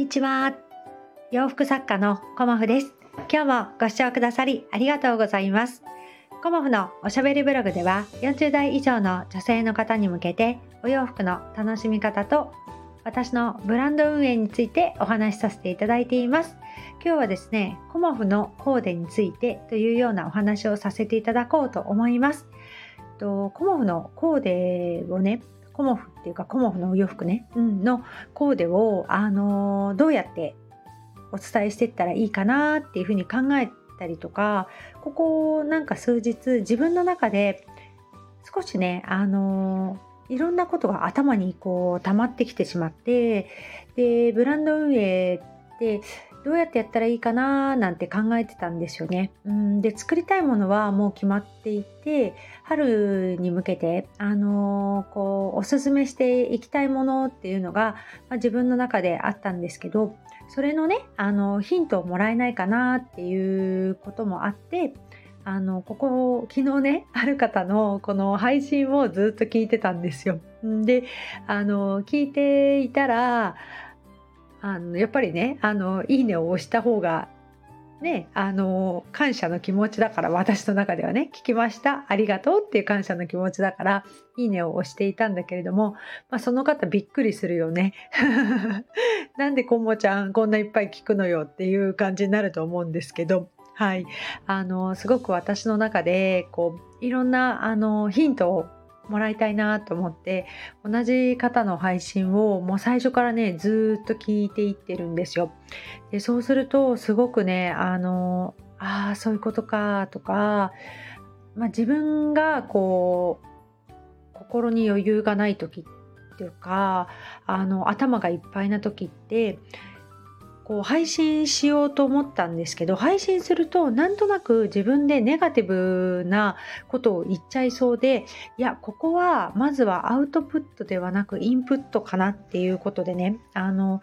にちは。洋服作家のコモフです。今日もご視聴くださりありがとうございます。コモフのおしゃべりブログでは40代以上の女性の方に向けてお洋服の楽しみ方と私のブランド運営についてお話しさせていただいています。今日はですね、コモフのコーデについてというようなお話をさせていただこうと思います。コモフのコーデをね、コモフっていうかコモフのお洋服ね、うん、のコーデを、あのどうやってお伝えしていったらいいかなっていうふうに考えたりとかここなんか数日自分の中で少しねあのいろんなことが頭にこう溜まってきてしまってでブランド運営ってどうやってやったらいいかななんて考えてたんですよね。うんで作りたいものはもう決まっていて春に向けて、あのー、こうおすすめしていきたいものっていうのが、まあ、自分の中であったんですけどそれのねあのヒントをもらえないかなっていうこともあってあのここ昨日ねある方のこの配信をずっと聞いてたんですよ。であの聞いていたらあのやっぱりねあのいいねを押した方がねあの感謝の気持ちだから私の中ではね聞きました。ありがとうっていう感謝の気持ちだからいいねを押していたんだけれども、まあ、その方びっくりするよね。なんでこもちゃんこんないっぱい聞くのよっていう感じになると思うんですけど。はい、あのすごく私の中でこういろんなあのヒントをもらいたいなと思って同じ方の配信をもう最初からねずっと聞いていってるんですよ。でそうするとすごくねあのああそういうことかとか、まあ、自分がこう心に余裕がない時っていうかあの頭がいっぱいな時ってこう配信しようと思ったんですけど配信するとなんとなく自分でネガティブなことを言っちゃいそうでいやここはまずはアウトプットではなくインプットかなっていうことでねあの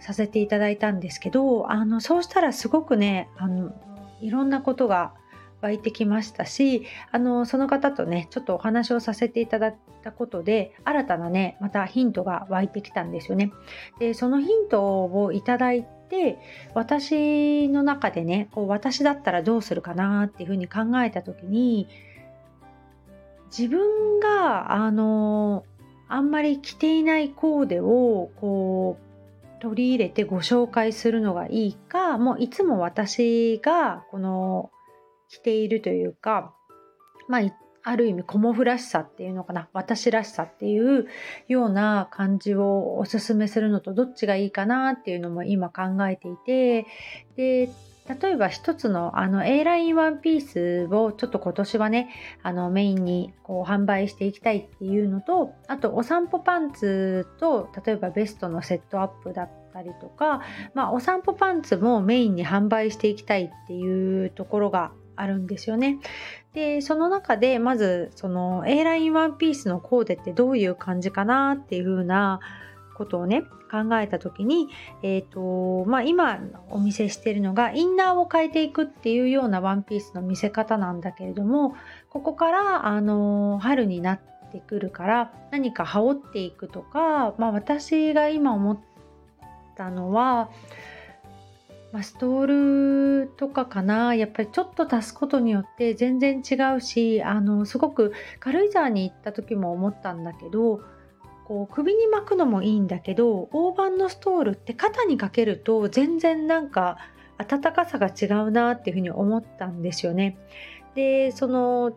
させていただいたんですけどあのそうしたらすごくねあのいろんなことが湧いてきましたしあのその方とねちょっとお話をさせていただいたことで新たなねまたヒントが湧いてきたんですよね。でそのヒントをいただいて私の中でねこう私だったらどうするかなっていうふうに考えた時に自分があのあんまり着ていないコーデをこう取り入れてご紹介するのがいいかもういつも私がこの着ているというか、まあ、ある意味コモフらしさっていうのかな私らしさっていうような感じをおすすめするのとどっちがいいかなっていうのも今考えていてで例えば一つのあの A ラインワンピースをちょっと今年はねあのメインにこう販売していきたいっていうのとあとお散歩パンツと例えばベストのセットアップだったりとか、まあ、お散歩パンツもメインに販売していきたいっていうところがあるんですよね。でその中でまずその A ラインワンピースのコーデってどういう感じかなっていう風なことをね考えた時に、えーとまあ、今お見せしているのがインナーを変えていくっていうようなワンピースの見せ方なんだけれどもここからあの春になってくるから何か羽織っていくとか、まあ、私が今思ったのはまあ、ストールとかかなやっぱりちょっと足すことによって全然違うしあのすごく軽井沢に行った時も思ったんだけどこう首に巻くのもいいんだけど大判のストールって肩にかけると全然なんか暖かさが違うなっていうふうに思ったんですよね。でその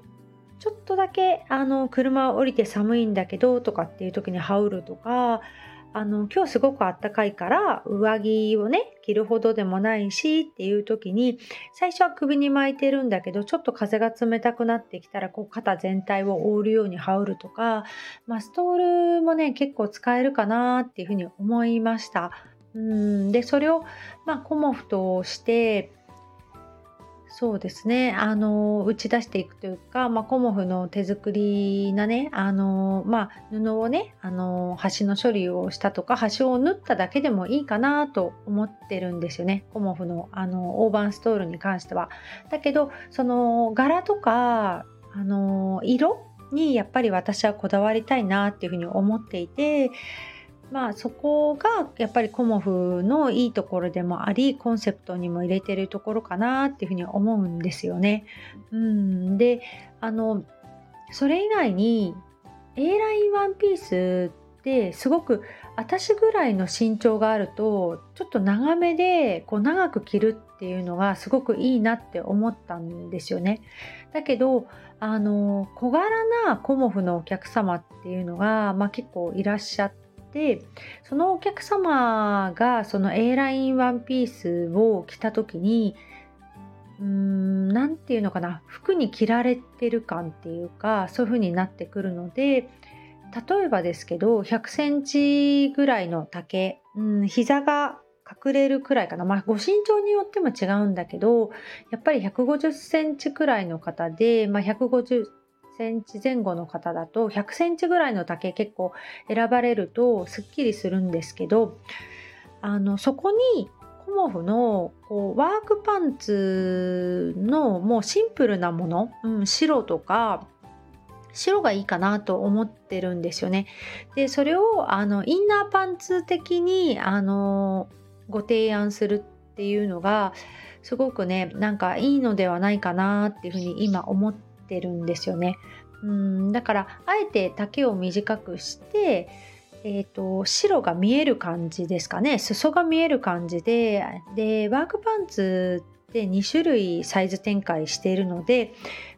ちょっとだけあの車を降りて寒いんだけどとかっていう時に羽織るとかあの今日すごくあったかいから上着をね着るほどでもないしっていう時に最初は首に巻いてるんだけどちょっと風が冷たくなってきたらこう肩全体を覆うように羽織るとか、まあ、ストールもね結構使えるかなっていうふうに思いました。うんでそれを、まあ、コモフとしてそうですねあの打ち出していくというか、まあ、コモフの手作りなねあの、まあ、布をねあの端の処理をしたとか端を縫っただけでもいいかなと思ってるんですよねコモフのあの大判ストールに関しては。だけどその柄とかあの色にやっぱり私はこだわりたいなっていうふうに思っていてまあそこがやっぱりコモフのいいところでもありコンセプトにも入れてるところかなっていうふうに思うんですよね。うん、であのそれ以外に A ラインワンピースってすごく私ぐらいの身長があるとちょっと長めでこう長く着るっていうのがすごくいいなって思ったんですよね。だけどあの小柄なコモフのお客様っていうのが、まあ、結構いらっしゃってそのお客様がその A ラインワンピースを着た時にうーん何て言うのかな服に着られてる感っていうかそういう風になってくるので例えばですけど100センチぐらいの丈、うん、膝が隠れるくらいかな。まあ、ご身長によっても違うんだけど、やっぱり150センチくらいの方で、まあ、150センチ前後の方だと、100センチぐらいの丈結構選ばれるとすっきりするんですけど、あの、そこにコモフのこうワークパンツのもうシンプルなもの、うん、白とか白がいいかなと思ってるんですよね。でそれをあのインナーパンツ的にあのご提案するっていうのがすごくねなんかいいのではないかなっていうふうに今思っててるんですよね。うんだからあえて丈を短くしてえーと、白が見える感じですかね裾が見える感じででワークパンツって2種類サイズ展開しているので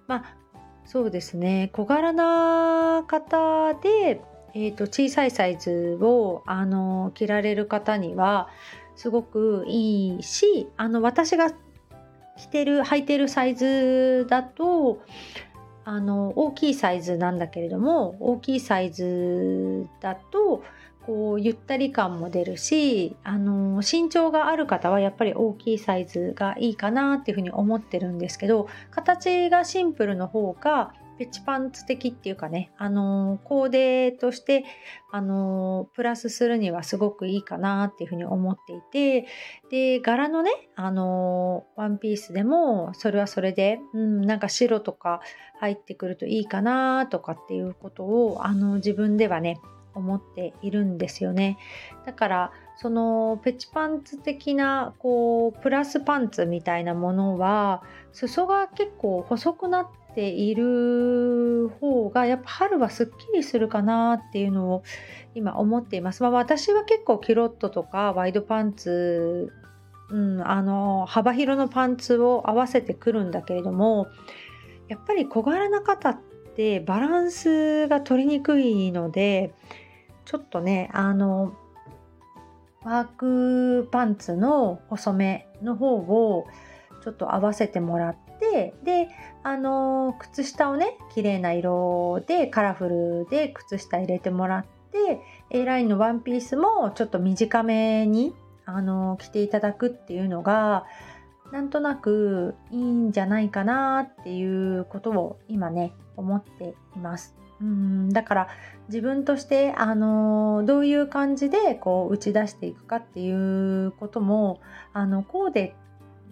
まあそうですね小柄な方で、えーと、小さいサイズをあの着られる方にはすごくいいしあの私が着てる履いてるサイズだとあの大きいサイズなんだけれども大きいサイズだとこうゆったり感も出るしあの身長がある方はやっぱり大きいサイズがいいかなっていうふうに思ってるんですけど形がシンプルの方がペチパンツ的っていうかね、あのコーデとして、あのプラスするにはすごくいいかなっていうふうに思っていて、で、柄のね、あのワンピースでも、それはそれで、うん、なんか白とか入ってくるといいかなとかっていうことを、あの自分ではね、思っているんですよね。だからそのペチパンツ的なこうプラスパンツみたいなものは裾が結構細くなっている方がやっぱ春はすっきりするかなっていうのを今思っています。まあ、私は結構キロットとかワイドパンツ、うん、あの幅広のパンツを合わせてくるんだけれどもやっぱり小柄な方ってバランスが取りにくいのでちょっとねあのワークパンツの細めの方をちょっと合わせてもらってであの靴下をね綺麗な色でカラフルで靴下入れてもらって A ラインのワンピースもちょっと短めにあの着ていただくっていうのがなんとなくいいんじゃないかなっていうことを今ね思っています。うんだから自分としてあのどういう感じでこう打ち出していくかっていうこともあのコーデ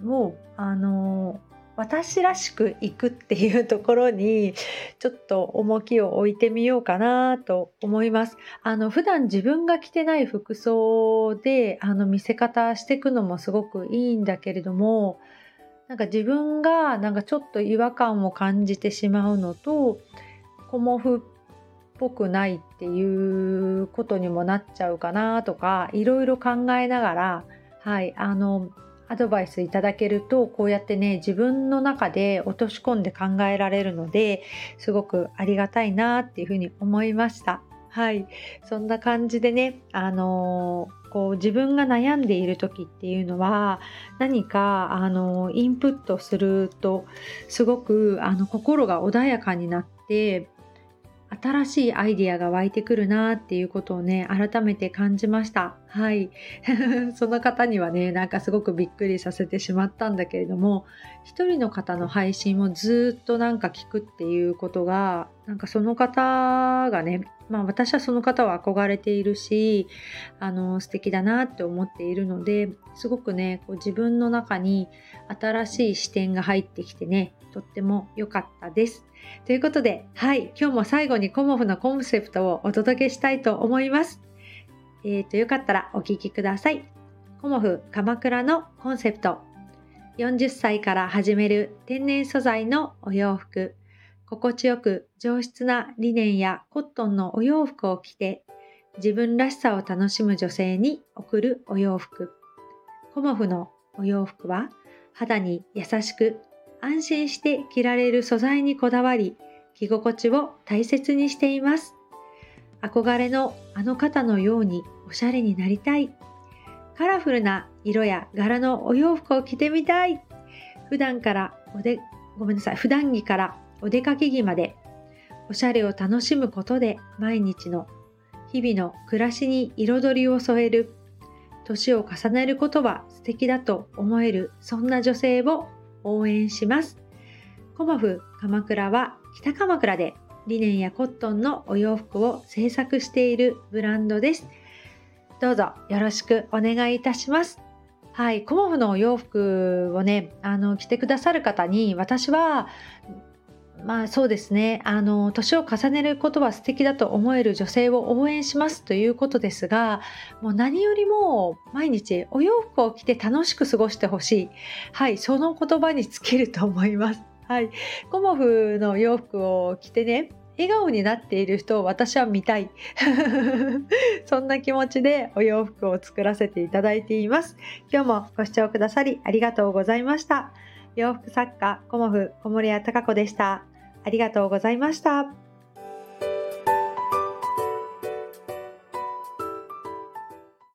をあの私らしくいくっていうところにちょっと重きを置いてみようかなと思います。あの普段自分が着てない服装であの見せ方していくのもすごくいいんだけれどもなんか自分がなんかちょっと違和感を感じてしまうのとコモフっぽくないっていうことにもなっちゃうかなとかいろいろ考えながらはいあのアドバイスいただけるとこうやってね自分の中で落とし込んで考えられるのですごくありがたいなっていうふうに思いました。はい、そんな感じでね、あのー、こう自分が悩んでいる時っていうのは何か、あの、インプットするとすごくあの心が穏やかになって新しいアイディアが湧いてくるなっていうことをね改めて感じました。はい。その方にはねなんかすごくびっくりさせてしまったんだけれども一人の方の配信をずっとなんか聞くっていうことがなんかその方がねまあ私はその方は憧れているしあの素敵だなって思っているのですごくねこう自分の中に新しい視点が入ってきてねとっても良かったです。ということで、はい、今日も最後にコモフのコンセプトをお届けしたいと思います。えー、とよかったらお聞きください。コモフ鎌倉のコンセプト40歳から始める天然素材のお洋服心地よく上質なリネンやコットンのお洋服を着て自分らしさを楽しむ女性に贈るお洋服。コモフのお洋服は肌に優しく安心して着られる素材にこだわり着心地を大切にしています。憧れのあの方のようにおしゃれになりたい。カラフルな色や柄のお洋服を着てみたい。普段からおでごめんなさい普段着からお出かけ着までおしゃれを楽しむことで毎日の日々の暮らしに彩りを添える年を重ねることは素敵だと思えるそんな女性を応援しますコモフ鎌倉は北鎌倉でリネンやコットンのお洋服を制作しているブランドですどうぞよろしくお願いいたします。はい、コモフのお洋服をね、あの着てくださる方に私はまあそうですね。あの年を重ねることは素敵だと思える女性を応援しますということですがもう何よりも毎日お洋服を着て楽しく過ごしてほしい。はいその言葉に尽きると思います。はい。コモフの洋服を着てね笑顔になっている人を私は見たい。そんな気持ちでお洋服を作らせていただいています。今日もご視聴くださりありがとうございました。洋服作家コモフ小森屋隆子でした。ありがとうございました。